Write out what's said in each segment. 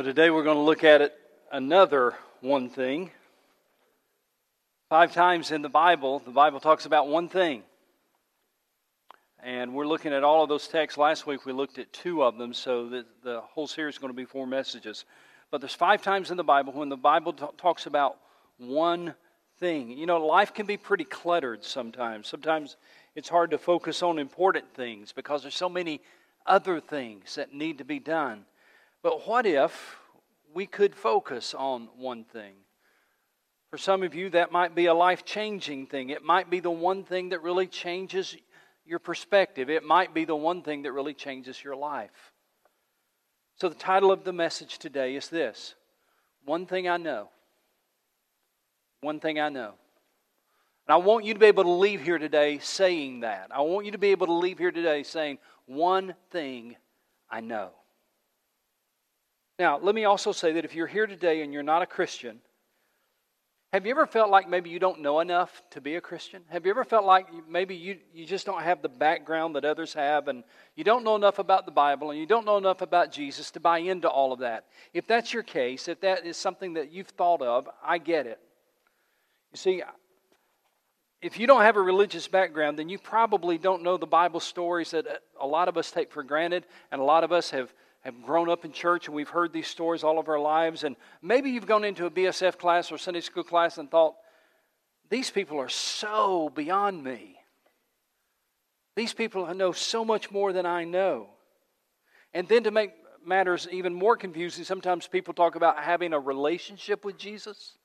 But today we're going to look at it another one thing. Five times in the Bible, the Bible talks about one thing. And we're looking at all of those texts. Last week we looked at two of them, so the, the whole series is going to be four messages. But there's five times in the Bible when the Bible t- talks about one thing. You know, life can be pretty cluttered sometimes. Sometimes it's hard to focus on important things because there's so many other things that need to be done. But what if we could focus on one thing? For some of you, that might be a life changing thing. It might be the one thing that really changes your perspective. It might be the one thing that really changes your life. So, the title of the message today is this One Thing I Know. One thing I know. And I want you to be able to leave here today saying that. I want you to be able to leave here today saying, One thing I know. Now, let me also say that if you're here today and you're not a Christian, have you ever felt like maybe you don't know enough to be a Christian? Have you ever felt like maybe you, you just don't have the background that others have and you don't know enough about the Bible and you don't know enough about Jesus to buy into all of that? If that's your case, if that is something that you've thought of, I get it. You see, if you don't have a religious background, then you probably don't know the Bible stories that a lot of us take for granted and a lot of us have have grown up in church and we've heard these stories all of our lives. And maybe you've gone into a BSF class or Sunday school class and thought, these people are so beyond me. These people know so much more than I know. And then to make matters even more confusing, sometimes people talk about having a relationship with Jesus.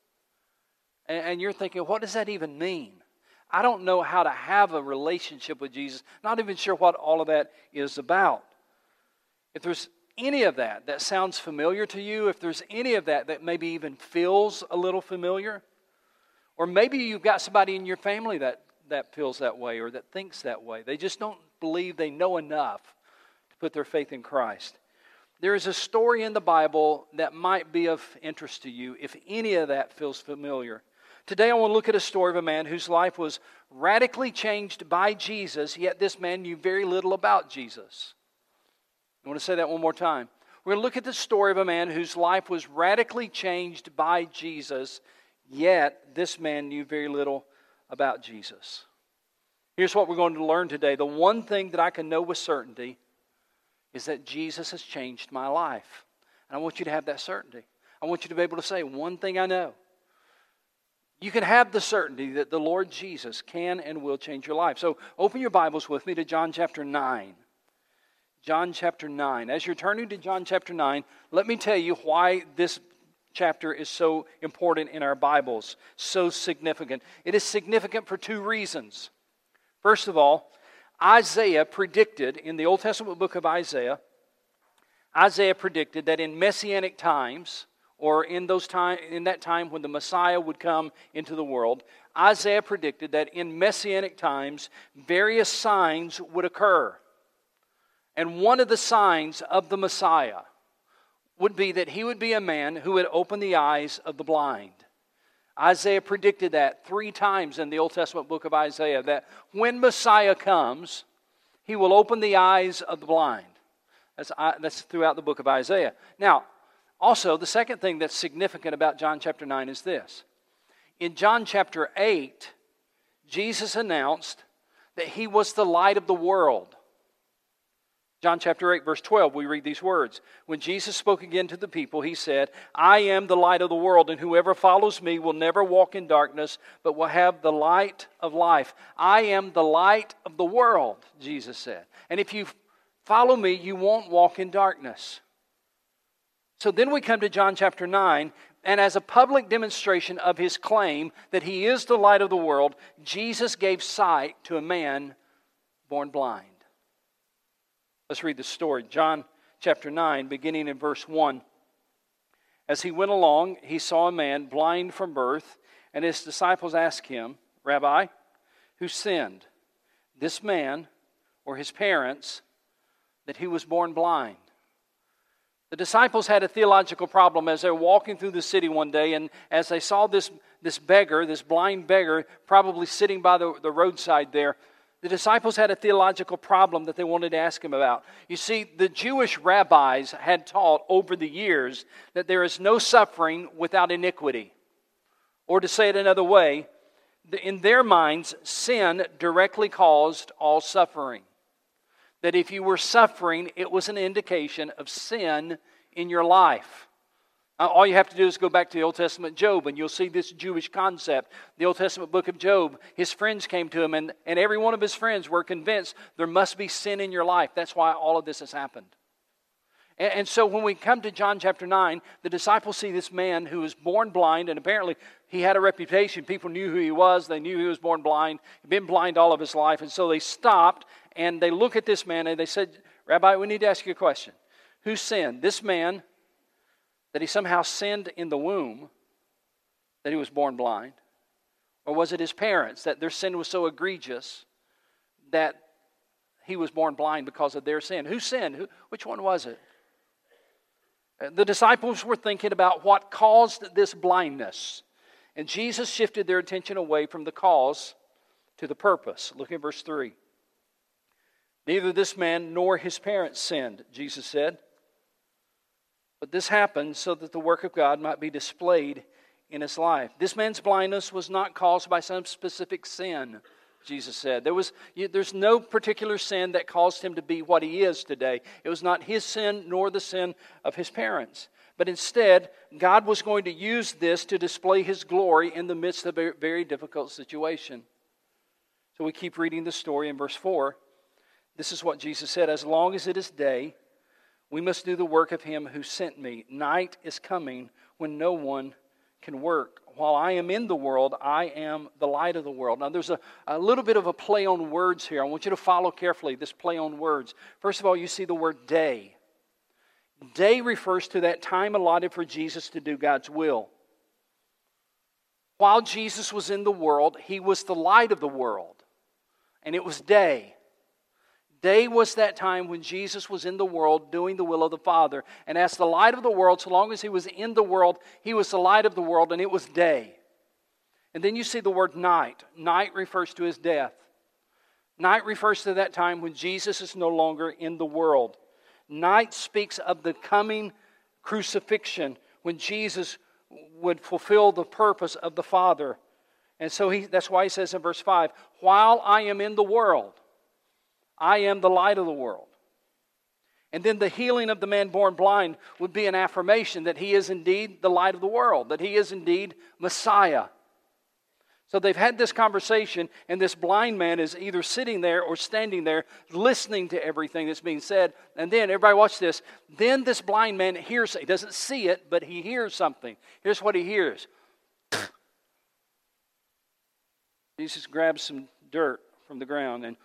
And you're thinking, what does that even mean? I don't know how to have a relationship with Jesus. Not even sure what all of that is about. If there's any of that that sounds familiar to you, if there's any of that that maybe even feels a little familiar, or maybe you've got somebody in your family that, that feels that way or that thinks that way, they just don't believe they know enough to put their faith in Christ. There is a story in the Bible that might be of interest to you if any of that feels familiar. Today, I want to look at a story of a man whose life was radically changed by Jesus, yet this man knew very little about Jesus. I want to say that one more time. We're going to look at the story of a man whose life was radically changed by Jesus, yet this man knew very little about Jesus. Here's what we're going to learn today. The one thing that I can know with certainty is that Jesus has changed my life. And I want you to have that certainty. I want you to be able to say, one thing I know. You can have the certainty that the Lord Jesus can and will change your life. So open your Bibles with me to John chapter 9. John chapter 9. As you're turning to John chapter 9, let me tell you why this chapter is so important in our Bibles, so significant. It is significant for two reasons. First of all, Isaiah predicted in the Old Testament book of Isaiah, Isaiah predicted that in messianic times, or in those time in that time when the Messiah would come into the world, Isaiah predicted that in messianic times various signs would occur. And one of the signs of the Messiah would be that he would be a man who would open the eyes of the blind. Isaiah predicted that three times in the Old Testament book of Isaiah that when Messiah comes, he will open the eyes of the blind. That's, that's throughout the book of Isaiah. Now, also, the second thing that's significant about John chapter 9 is this. In John chapter 8, Jesus announced that he was the light of the world. John chapter 8, verse 12, we read these words. When Jesus spoke again to the people, he said, I am the light of the world, and whoever follows me will never walk in darkness, but will have the light of life. I am the light of the world, Jesus said. And if you follow me, you won't walk in darkness. So then we come to John chapter 9, and as a public demonstration of his claim that he is the light of the world, Jesus gave sight to a man born blind. Let's read the story. John chapter 9, beginning in verse 1. As he went along, he saw a man blind from birth, and his disciples asked him, Rabbi, who sinned, this man or his parents, that he was born blind? The disciples had a theological problem as they were walking through the city one day, and as they saw this, this beggar, this blind beggar, probably sitting by the, the roadside there, the disciples had a theological problem that they wanted to ask him about. You see, the Jewish rabbis had taught over the years that there is no suffering without iniquity. Or to say it another way, in their minds, sin directly caused all suffering. That if you were suffering, it was an indication of sin in your life. Uh, all you have to do is go back to the Old Testament Job, and you'll see this Jewish concept. The Old Testament book of Job, his friends came to him, and, and every one of his friends were convinced there must be sin in your life. That's why all of this has happened. And, and so when we come to John chapter 9, the disciples see this man who was born blind, and apparently he had a reputation. People knew who he was, they knew he was born blind, he'd been blind all of his life, and so they stopped and they look at this man and they said, Rabbi, we need to ask you a question. Who sinned? This man that he somehow sinned in the womb, that he was born blind? Or was it his parents that their sin was so egregious that he was born blind because of their sin? Who sinned? Who, which one was it? Uh, the disciples were thinking about what caused this blindness. And Jesus shifted their attention away from the cause to the purpose. Look at verse 3. Neither this man nor his parents sinned, Jesus said. But this happened so that the work of God might be displayed in his life. This man's blindness was not caused by some specific sin, Jesus said. There was, there's no particular sin that caused him to be what he is today. It was not his sin nor the sin of his parents. But instead, God was going to use this to display his glory in the midst of a very difficult situation. So we keep reading the story in verse 4. This is what Jesus said As long as it is day, we must do the work of him who sent me. Night is coming when no one can work. While I am in the world, I am the light of the world. Now, there's a, a little bit of a play on words here. I want you to follow carefully this play on words. First of all, you see the word day. Day refers to that time allotted for Jesus to do God's will. While Jesus was in the world, he was the light of the world, and it was day. Day was that time when Jesus was in the world doing the will of the Father. And as the light of the world, so long as he was in the world, he was the light of the world, and it was day. And then you see the word night. Night refers to his death. Night refers to that time when Jesus is no longer in the world. Night speaks of the coming crucifixion when Jesus would fulfill the purpose of the Father. And so he, that's why he says in verse 5 While I am in the world, I am the light of the world. And then the healing of the man born blind would be an affirmation that he is indeed the light of the world, that he is indeed Messiah. So they've had this conversation, and this blind man is either sitting there or standing there listening to everything that's being said. And then, everybody watch this. Then this blind man hears, he doesn't see it, but he hears something. Here's what he hears Jesus grabs some dirt from the ground and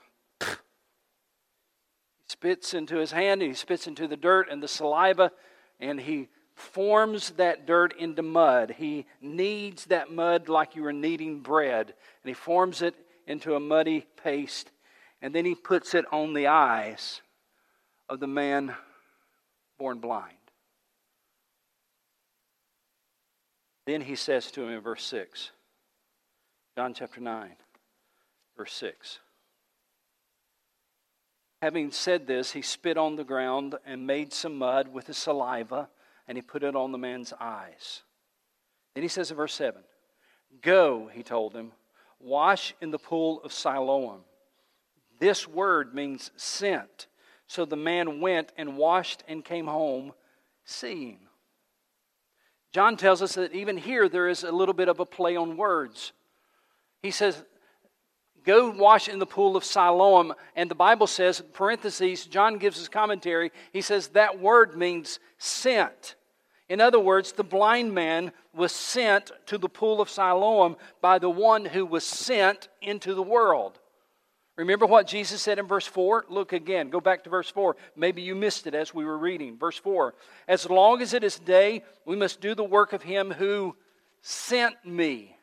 spits into his hand and he spits into the dirt and the saliva and he forms that dirt into mud. He kneads that mud like you were kneading bread and he forms it into a muddy paste and then he puts it on the eyes of the man born blind. Then he says to him in verse 6, John chapter 9, verse 6. Having said this, he spit on the ground and made some mud with his saliva, and he put it on the man's eyes. Then he says in verse 7 Go, he told him, wash in the pool of Siloam. This word means sent. So the man went and washed and came home seeing. John tells us that even here there is a little bit of a play on words. He says, Go wash in the pool of Siloam. And the Bible says, parentheses, John gives his commentary, he says that word means sent. In other words, the blind man was sent to the pool of Siloam by the one who was sent into the world. Remember what Jesus said in verse 4? Look again, go back to verse 4. Maybe you missed it as we were reading. Verse 4 As long as it is day, we must do the work of him who sent me.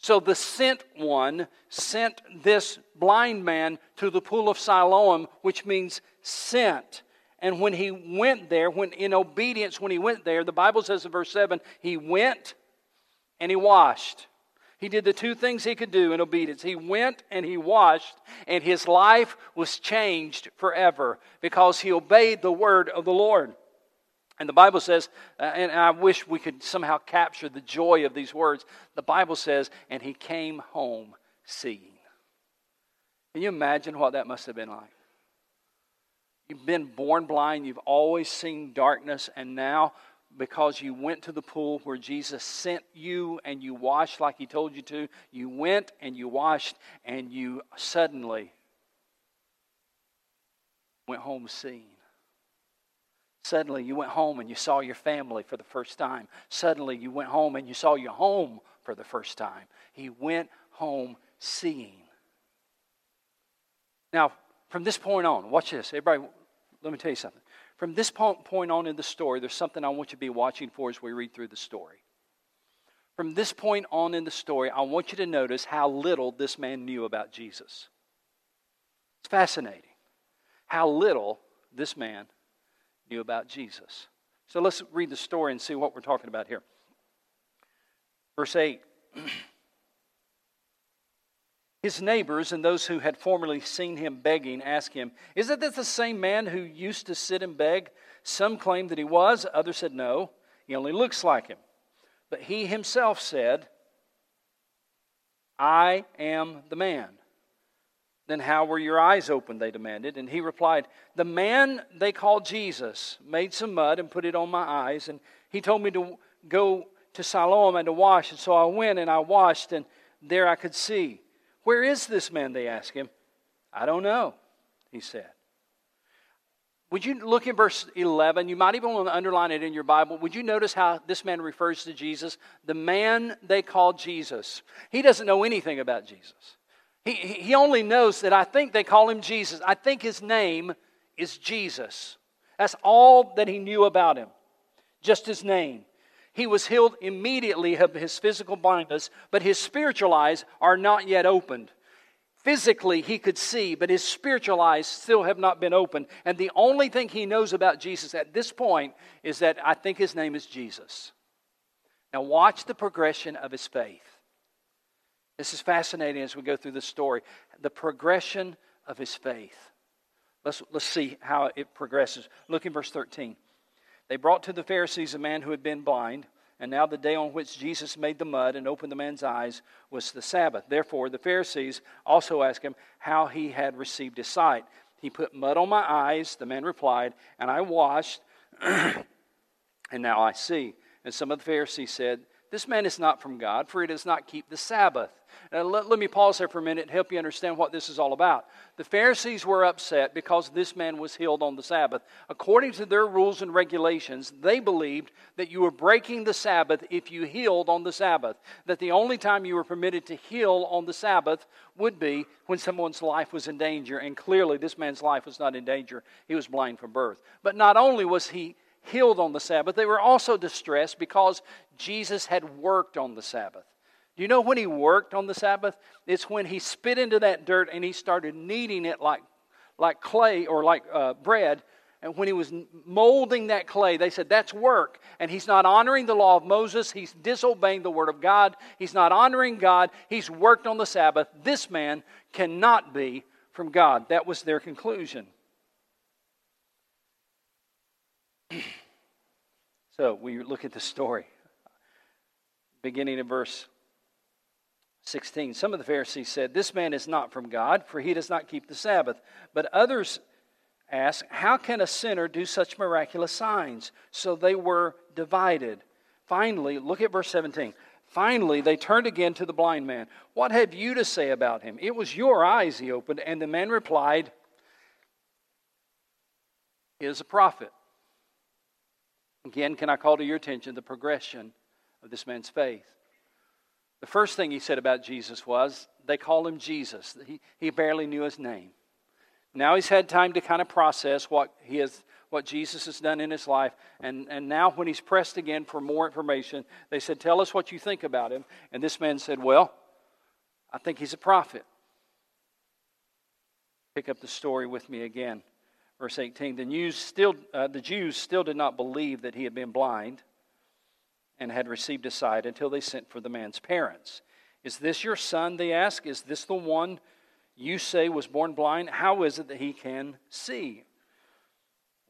So the sent one sent this blind man to the pool of Siloam, which means sent. And when he went there, when in obedience, when he went there, the Bible says in verse 7, he went and he washed. He did the two things he could do in obedience. He went and he washed, and his life was changed forever because he obeyed the word of the Lord. And the Bible says, uh, and I wish we could somehow capture the joy of these words. The Bible says, and he came home seeing. Can you imagine what that must have been like? You've been born blind, you've always seen darkness, and now because you went to the pool where Jesus sent you and you washed like he told you to, you went and you washed and you suddenly went home seeing. Suddenly you went home and you saw your family for the first time. Suddenly you went home and you saw your home for the first time. He went home seeing. Now, from this point on, watch this. Everybody, let me tell you something. From this point on in the story, there's something I want you to be watching for as we read through the story. From this point on in the story, I want you to notice how little this man knew about Jesus. It's fascinating how little this man knew about Jesus. So let's read the story and see what we're talking about here. Verse 8. His neighbors and those who had formerly seen him begging asked him, Isn't this the same man who used to sit and beg? Some claimed that he was, others said, No, he only looks like him. But he himself said, I am the man. Then how were your eyes opened? They demanded. And he replied, The man they call Jesus made some mud and put it on my eyes, and he told me to go to Siloam and to wash. And so I went and I washed, and there I could see. Where is this man? They asked him. I don't know, he said. Would you look in verse 11? You might even want to underline it in your Bible. Would you notice how this man refers to Jesus? The man they call Jesus. He doesn't know anything about Jesus. He, he only knows that I think they call him Jesus. I think his name is Jesus. That's all that he knew about him, just his name. He was healed immediately of his physical blindness, but his spiritual eyes are not yet opened. Physically, he could see, but his spiritual eyes still have not been opened. And the only thing he knows about Jesus at this point is that I think his name is Jesus. Now, watch the progression of his faith. This is fascinating as we go through the story. The progression of his faith. Let's, let's see how it progresses. Look in verse 13. They brought to the Pharisees a man who had been blind, and now the day on which Jesus made the mud and opened the man's eyes was the Sabbath. Therefore, the Pharisees also asked him how he had received his sight. He put mud on my eyes, the man replied, and I washed, and now I see. And some of the Pharisees said, This man is not from God, for he does not keep the Sabbath. Now, let, let me pause there for a minute and help you understand what this is all about. The Pharisees were upset because this man was healed on the Sabbath. According to their rules and regulations, they believed that you were breaking the Sabbath if you healed on the Sabbath. That the only time you were permitted to heal on the Sabbath would be when someone's life was in danger. And clearly, this man's life was not in danger. He was blind from birth. But not only was he healed on the Sabbath, they were also distressed because Jesus had worked on the Sabbath. Do you know when he worked on the Sabbath? It's when he spit into that dirt and he started kneading it like, like clay or like uh, bread. And when he was molding that clay, they said, That's work. And he's not honoring the law of Moses. He's disobeying the word of God. He's not honoring God. He's worked on the Sabbath. This man cannot be from God. That was their conclusion. So we look at the story. Beginning in verse 16. Some of the Pharisees said, This man is not from God, for he does not keep the Sabbath. But others asked, How can a sinner do such miraculous signs? So they were divided. Finally, look at verse 17. Finally, they turned again to the blind man. What have you to say about him? It was your eyes he opened. And the man replied, He is a prophet. Again, can I call to your attention the progression of this man's faith? The first thing he said about Jesus was they call him Jesus. He, he barely knew his name. Now he's had time to kind of process what he has what Jesus has done in his life. And, and now when he's pressed again for more information, they said, Tell us what you think about him. And this man said, Well, I think he's a prophet. Pick up the story with me again. Verse 18. The, Jews still, uh, the Jews still did not believe that he had been blind and had received a sight until they sent for the man's parents. Is this your son? They ask. Is this the one you say was born blind? How is it that he can see?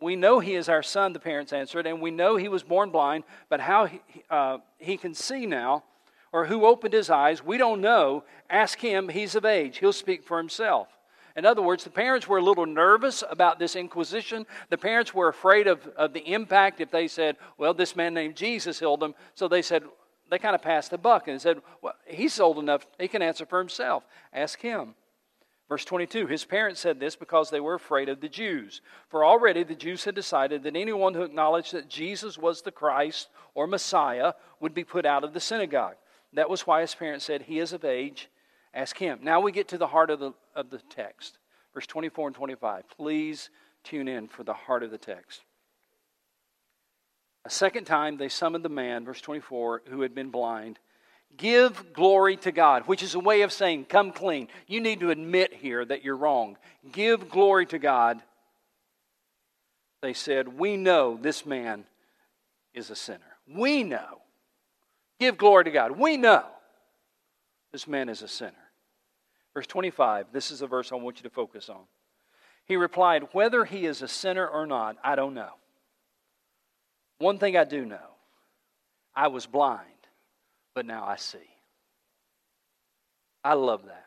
We know he is our son, the parents answered, and we know he was born blind, but how he, uh, he can see now, or who opened his eyes, we don't know. Ask him, he's of age. He'll speak for himself. In other words, the parents were a little nervous about this inquisition. The parents were afraid of, of the impact if they said, well, this man named Jesus healed him. So they said, they kind of passed the buck and said, well, he's old enough, he can answer for himself. Ask him. Verse 22 His parents said this because they were afraid of the Jews. For already the Jews had decided that anyone who acknowledged that Jesus was the Christ or Messiah would be put out of the synagogue. That was why his parents said, He is of age, ask him. Now we get to the heart of the, of the text. Verse 24 and 25. Please tune in for the heart of the text. A second time they summoned the man, verse 24, who had been blind. Give glory to God, which is a way of saying, come clean. You need to admit here that you're wrong. Give glory to God. They said, We know this man is a sinner. We know. Give glory to God. We know this man is a sinner. Verse 25, this is the verse I want you to focus on. He replied, Whether he is a sinner or not, I don't know. One thing I do know I was blind, but now I see. I love that.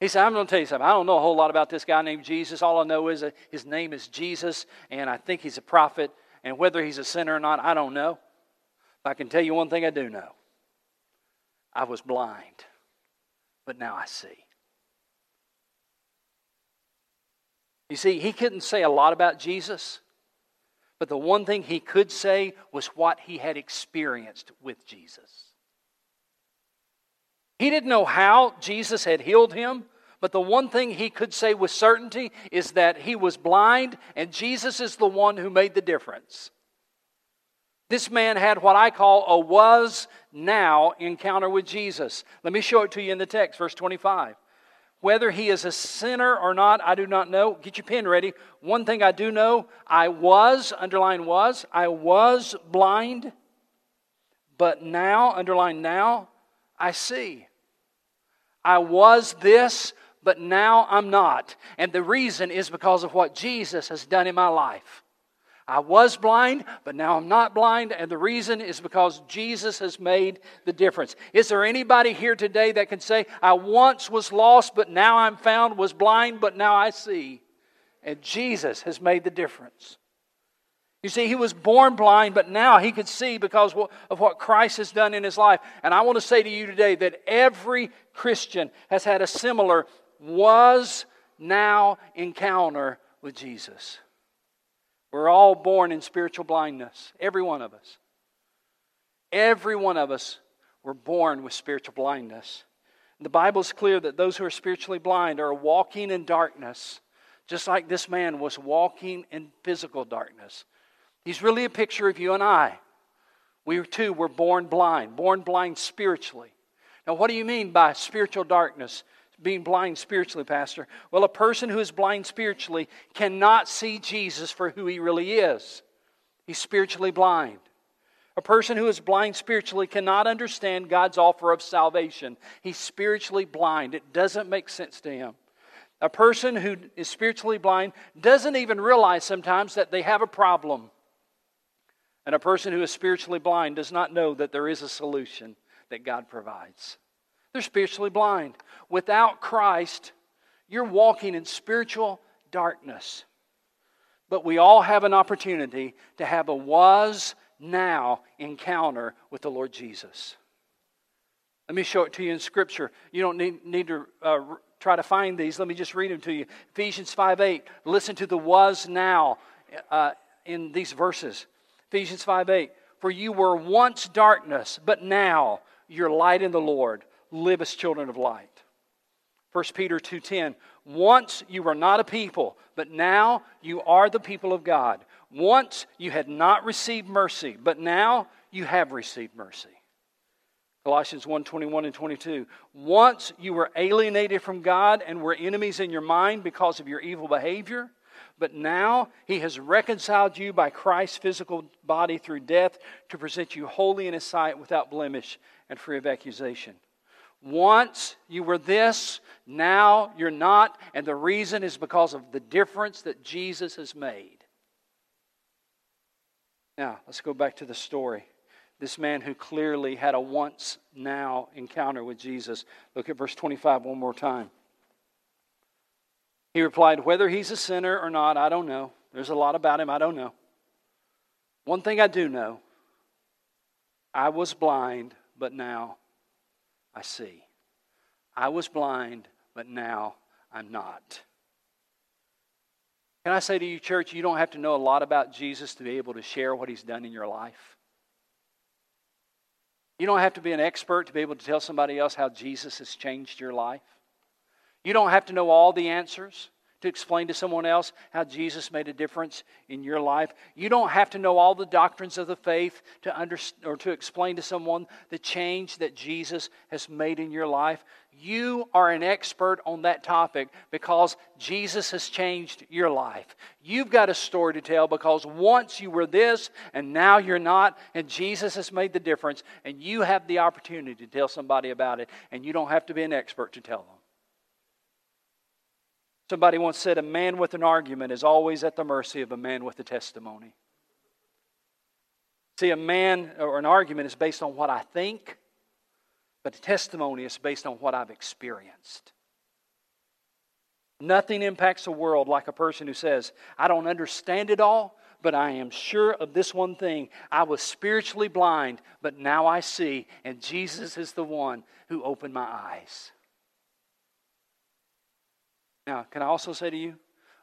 He said, I'm going to tell you something. I don't know a whole lot about this guy named Jesus. All I know is that his name is Jesus, and I think he's a prophet. And whether he's a sinner or not, I don't know. But I can tell you one thing I do know I was blind, but now I see. You see, he couldn't say a lot about Jesus, but the one thing he could say was what he had experienced with Jesus. He didn't know how Jesus had healed him, but the one thing he could say with certainty is that he was blind and Jesus is the one who made the difference. This man had what I call a was now encounter with Jesus. Let me show it to you in the text, verse 25. Whether he is a sinner or not, I do not know. Get your pen ready. One thing I do know I was, underline was, I was blind, but now, underline now, I see. I was this, but now I'm not. And the reason is because of what Jesus has done in my life. I was blind, but now I'm not blind, and the reason is because Jesus has made the difference. Is there anybody here today that can say, I once was lost, but now I'm found, was blind, but now I see? And Jesus has made the difference. You see, he was born blind, but now he could see because of what Christ has done in his life. And I want to say to you today that every Christian has had a similar was now encounter with Jesus. We're all born in spiritual blindness, every one of us. Every one of us were born with spiritual blindness. The Bible is clear that those who are spiritually blind are walking in darkness, just like this man was walking in physical darkness. He's really a picture of you and I. We too were born blind, born blind spiritually. Now, what do you mean by spiritual darkness? Being blind spiritually, Pastor? Well, a person who is blind spiritually cannot see Jesus for who he really is. He's spiritually blind. A person who is blind spiritually cannot understand God's offer of salvation. He's spiritually blind. It doesn't make sense to him. A person who is spiritually blind doesn't even realize sometimes that they have a problem. And a person who is spiritually blind does not know that there is a solution that God provides. They're spiritually blind. Without Christ, you're walking in spiritual darkness. But we all have an opportunity to have a was now encounter with the Lord Jesus. Let me show it to you in Scripture. You don't need, need to uh, try to find these. Let me just read them to you. Ephesians 5 8. Listen to the was now uh, in these verses. Ephesians 5 8. For you were once darkness, but now you're light in the Lord live as children of light. 1 Peter 2:10 Once you were not a people, but now you are the people of God. Once you had not received mercy, but now you have received mercy. Colossians 1 21 and 22. Once you were alienated from God and were enemies in your mind because of your evil behavior, but now he has reconciled you by Christ's physical body through death to present you holy in his sight without blemish and free of accusation. Once you were this, now you're not, and the reason is because of the difference that Jesus has made. Now, let's go back to the story. This man who clearly had a once now encounter with Jesus. Look at verse 25 one more time. He replied, Whether he's a sinner or not, I don't know. There's a lot about him I don't know. One thing I do know I was blind, but now I see. I was blind, but now I'm not. Can I say to you, church, you don't have to know a lot about Jesus to be able to share what he's done in your life. You don't have to be an expert to be able to tell somebody else how Jesus has changed your life. You don't have to know all the answers to explain to someone else how Jesus made a difference in your life. You don't have to know all the doctrines of the faith to under, or to explain to someone the change that Jesus has made in your life. You are an expert on that topic because Jesus has changed your life. You've got a story to tell because once you were this and now you're not, and Jesus has made the difference, and you have the opportunity to tell somebody about it, and you don't have to be an expert to tell them. Somebody once said, A man with an argument is always at the mercy of a man with a testimony. See, a man or an argument is based on what I think, but a testimony is based on what I've experienced. Nothing impacts the world like a person who says, I don't understand it all, but I am sure of this one thing. I was spiritually blind, but now I see, and Jesus is the one who opened my eyes. Now, can I also say to you,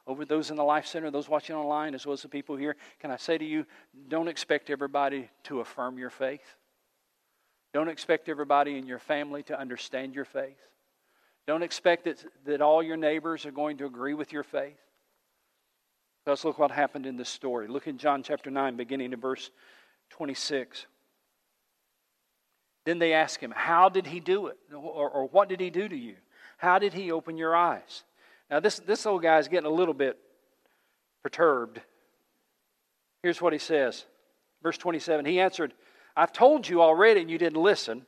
over those in the Life Center, those watching online, as well as the people here, can I say to you, don't expect everybody to affirm your faith. Don't expect everybody in your family to understand your faith. Don't expect that, that all your neighbors are going to agree with your faith. Let's look what happened in this story. Look in John chapter 9, beginning in verse 26. Then they ask him, How did he do it? Or, or what did he do to you? How did he open your eyes? Now, this, this old guy is getting a little bit perturbed. Here's what he says. Verse 27 He answered, I've told you already and you didn't listen.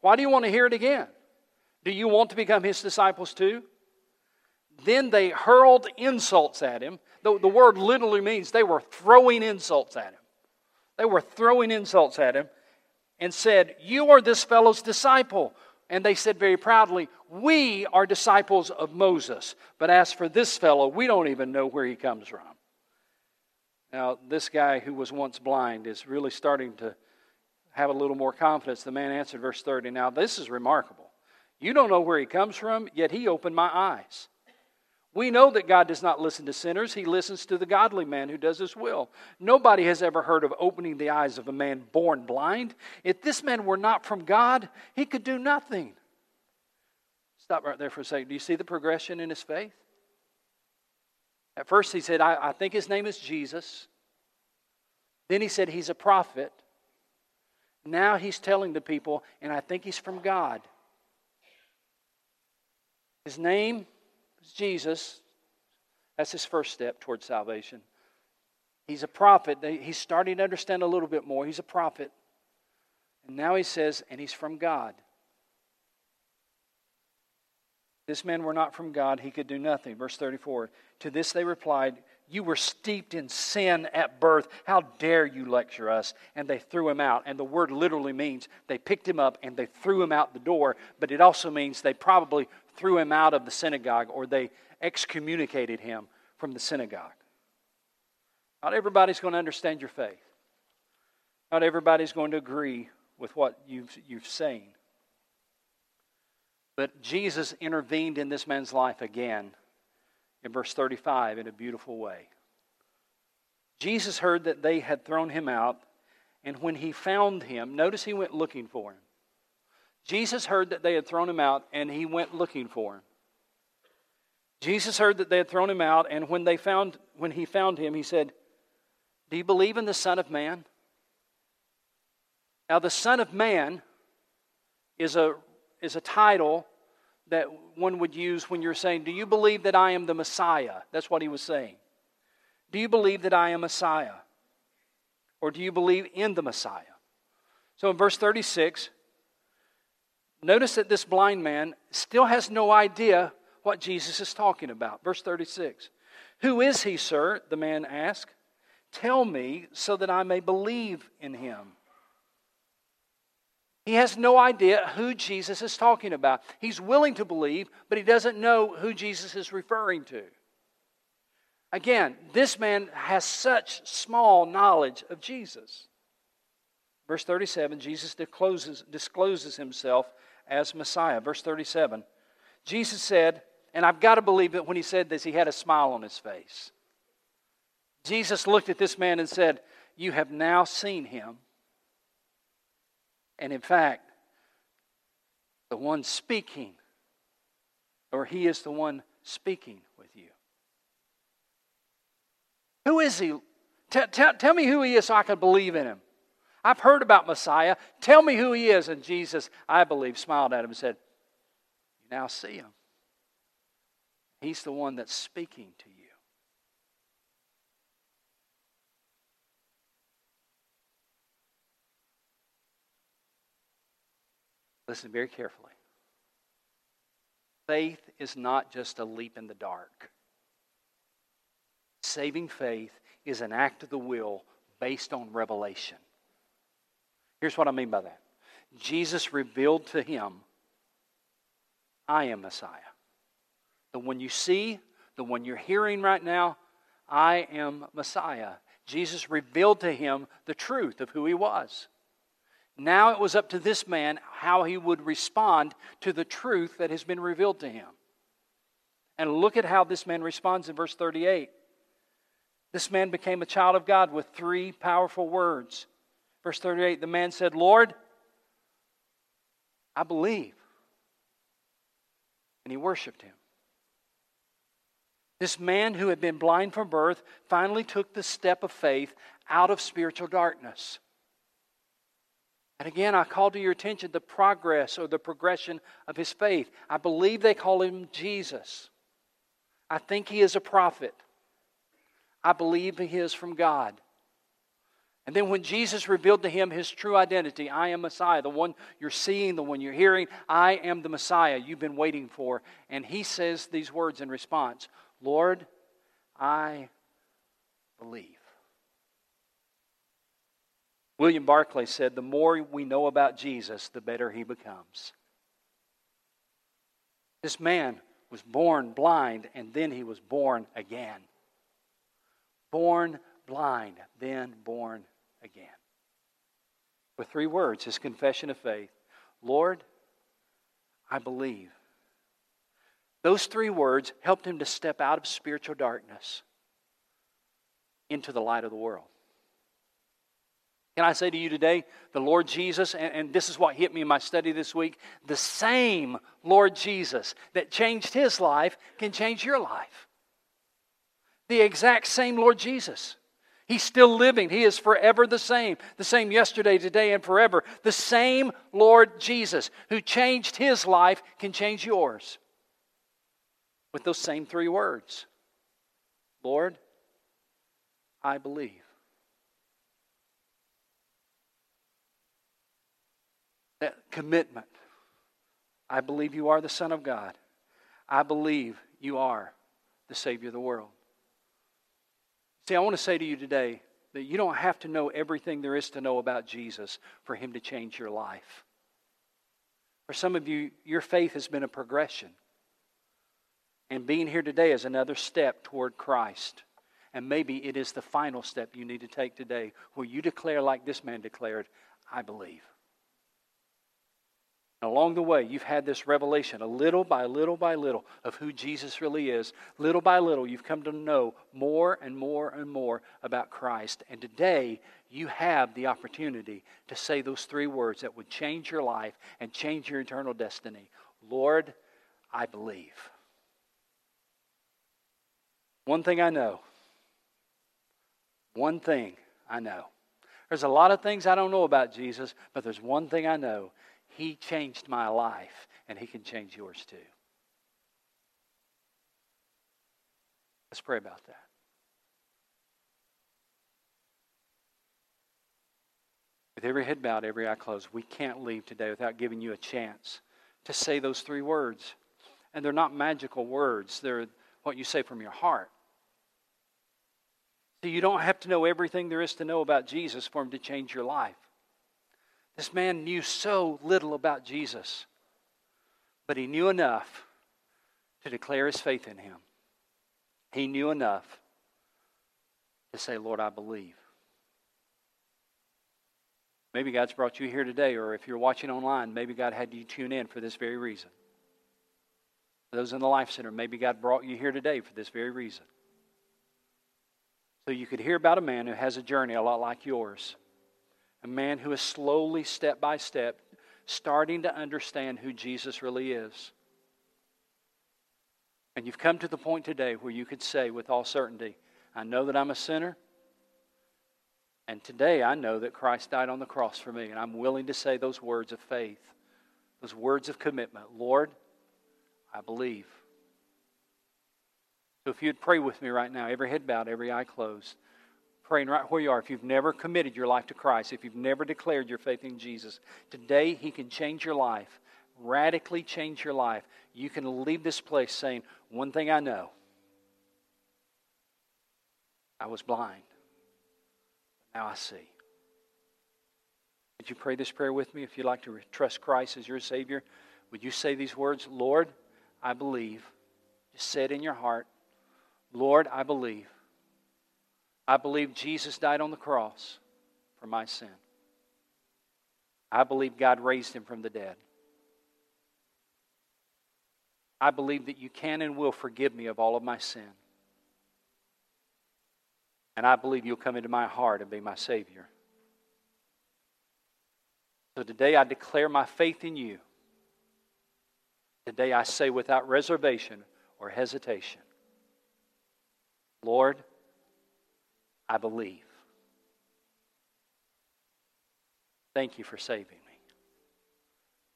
Why do you want to hear it again? Do you want to become his disciples too? Then they hurled insults at him. The, the word literally means they were throwing insults at him. They were throwing insults at him and said, You are this fellow's disciple. And they said very proudly, We are disciples of Moses. But as for this fellow, we don't even know where he comes from. Now, this guy who was once blind is really starting to have a little more confidence. The man answered, verse 30. Now, this is remarkable. You don't know where he comes from, yet he opened my eyes. We know that God does not listen to sinners, He listens to the godly man who does His will. Nobody has ever heard of opening the eyes of a man born blind. If this man were not from God, he could do nothing. Stop right there for a second. Do you see the progression in his faith? At first, he said, I, I think his name is Jesus. Then he said, He's a prophet. Now he's telling the people, and I think he's from God. His name Jesus. That's his first step towards salvation. He's a prophet. He's starting to understand a little bit more. He's a prophet. And now he says, and he's from God. This man were not from God, he could do nothing. Verse 34 To this they replied, You were steeped in sin at birth. How dare you lecture us? And they threw him out. And the word literally means they picked him up and they threw him out the door, but it also means they probably threw him out of the synagogue or they excommunicated him from the synagogue. Not everybody's going to understand your faith. Not everybody's going to agree with what you've, you've seen. But Jesus intervened in this man's life again in verse 35 in a beautiful way. Jesus heard that they had thrown him out, and when he found him, notice he went looking for him. Jesus heard that they had thrown him out, and he went looking for him. Jesus heard that they had thrown him out, and when, they found, when he found him, he said, Do you believe in the Son of Man? Now, the Son of Man is a, is a title that one would use when you're saying, Do you believe that I am the Messiah? That's what he was saying. Do you believe that I am Messiah? Or do you believe in the Messiah? So in verse 36, Notice that this blind man still has no idea what Jesus is talking about. Verse 36 Who is he, sir? the man asked. Tell me so that I may believe in him. He has no idea who Jesus is talking about. He's willing to believe, but he doesn't know who Jesus is referring to. Again, this man has such small knowledge of Jesus. Verse 37, Jesus discloses, discloses himself as Messiah. Verse 37, Jesus said, and I've got to believe that when he said this, he had a smile on his face. Jesus looked at this man and said, You have now seen him. And in fact, the one speaking, or he is the one speaking with you. Who is he? Tell me who he is so I can believe in him. I've heard about Messiah. Tell me who he is. And Jesus, I believe, smiled at him and said, You now see him. He's the one that's speaking to you. Listen very carefully. Faith is not just a leap in the dark. Saving faith is an act of the will based on revelation. Here's what I mean by that Jesus revealed to him, I am Messiah. The one you see, the one you're hearing right now, I am Messiah. Jesus revealed to him the truth of who he was. Now it was up to this man how he would respond to the truth that has been revealed to him. And look at how this man responds in verse 38. This man became a child of God with three powerful words. Verse 38 the man said, Lord, I believe. And he worshiped him. This man who had been blind from birth finally took the step of faith out of spiritual darkness. And again, I call to your attention the progress or the progression of his faith. I believe they call him Jesus. I think he is a prophet. I believe he is from God. And then when Jesus revealed to him his true identity, I am Messiah, the one you're seeing, the one you're hearing, I am the Messiah you've been waiting for. And he says these words in response Lord, I believe. William Barclay said, The more we know about Jesus, the better he becomes. This man was born blind, and then he was born again. Born blind, then born again. With three words, his confession of faith Lord, I believe. Those three words helped him to step out of spiritual darkness into the light of the world. Can I say to you today, the Lord Jesus, and, and, this is what hit me in my study this week the same Lord Jesus that changed his life can change your life. The exact same Lord Jesus. He's still living. He is forever the same. The same yesterday, today, and forever. The same Lord Jesus who changed his life can change yours. With those same three words Lord, I believe. That commitment. I believe you are the Son of God. I believe you are the Savior of the world. See, I want to say to you today that you don't have to know everything there is to know about Jesus for Him to change your life. For some of you, your faith has been a progression. And being here today is another step toward Christ. And maybe it is the final step you need to take today where you declare, like this man declared, I believe. And along the way, you've had this revelation, a little by little by little, of who Jesus really is. Little by little, you've come to know more and more and more about Christ. And today, you have the opportunity to say those three words that would change your life and change your eternal destiny Lord, I believe. One thing I know. One thing I know. There's a lot of things I don't know about Jesus, but there's one thing I know he changed my life, and He can change yours too. Let's pray about that. With every head bowed, every eye closed, we can't leave today without giving you a chance to say those three words. And they're not magical words, they're what you say from your heart. So you don't have to know everything there is to know about Jesus for him to change your life. This man knew so little about Jesus, but he knew enough to declare his faith in him. He knew enough to say, Lord, I believe. Maybe God's brought you here today, or if you're watching online, maybe God had you tune in for this very reason. Those in the Life Center, maybe God brought you here today for this very reason. So you could hear about a man who has a journey a lot like yours. A man who is slowly, step by step, starting to understand who Jesus really is. And you've come to the point today where you could say with all certainty, I know that I'm a sinner. And today I know that Christ died on the cross for me. And I'm willing to say those words of faith, those words of commitment. Lord, I believe. So if you'd pray with me right now, every head bowed, every eye closed, praying right where you are. If you've never committed your life to Christ, if you've never declared your faith in Jesus, today He can change your life, radically change your life. You can leave this place saying, One thing I know I was blind, now I see. Would you pray this prayer with me if you'd like to trust Christ as your Savior? Would you say these words, Lord, I believe? Just say it in your heart. Lord, I believe. I believe Jesus died on the cross for my sin. I believe God raised him from the dead. I believe that you can and will forgive me of all of my sin. And I believe you'll come into my heart and be my Savior. So today I declare my faith in you. Today I say without reservation or hesitation Lord, I believe. Thank you for saving me.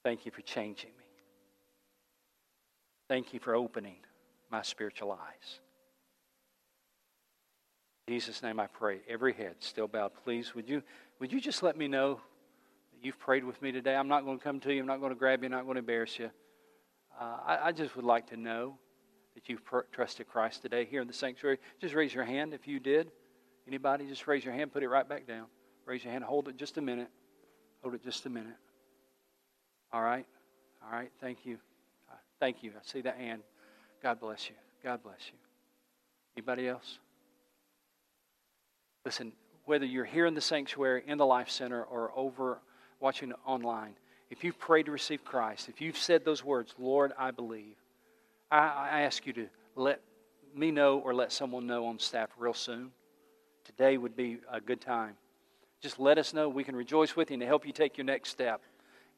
Thank you for changing me. Thank you for opening my spiritual eyes. In Jesus' name I pray. Every head still bowed. Please, would you, would you just let me know that you've prayed with me today? I'm not going to come to you. I'm not going to grab you. I'm not going to embarrass you. Uh, I, I just would like to know that you've trusted Christ today here in the sanctuary. Just raise your hand if you did. Anybody, just raise your hand, put it right back down. Raise your hand, hold it just a minute. Hold it just a minute. All right? All right, thank you. Uh, thank you. I see that hand. God bless you. God bless you. Anybody else? Listen, whether you're here in the sanctuary, in the Life Center, or over watching online, if you've prayed to receive Christ, if you've said those words, Lord, I believe, I, I ask you to let me know or let someone know on staff real soon. Today would be a good time. Just let us know. We can rejoice with you and help you take your next step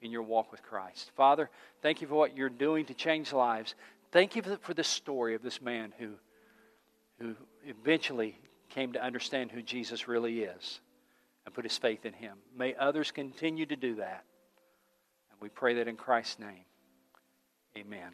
in your walk with Christ. Father, thank you for what you're doing to change lives. Thank you for the story of this man who, who eventually came to understand who Jesus really is and put his faith in him. May others continue to do that. And we pray that in Christ's name. Amen.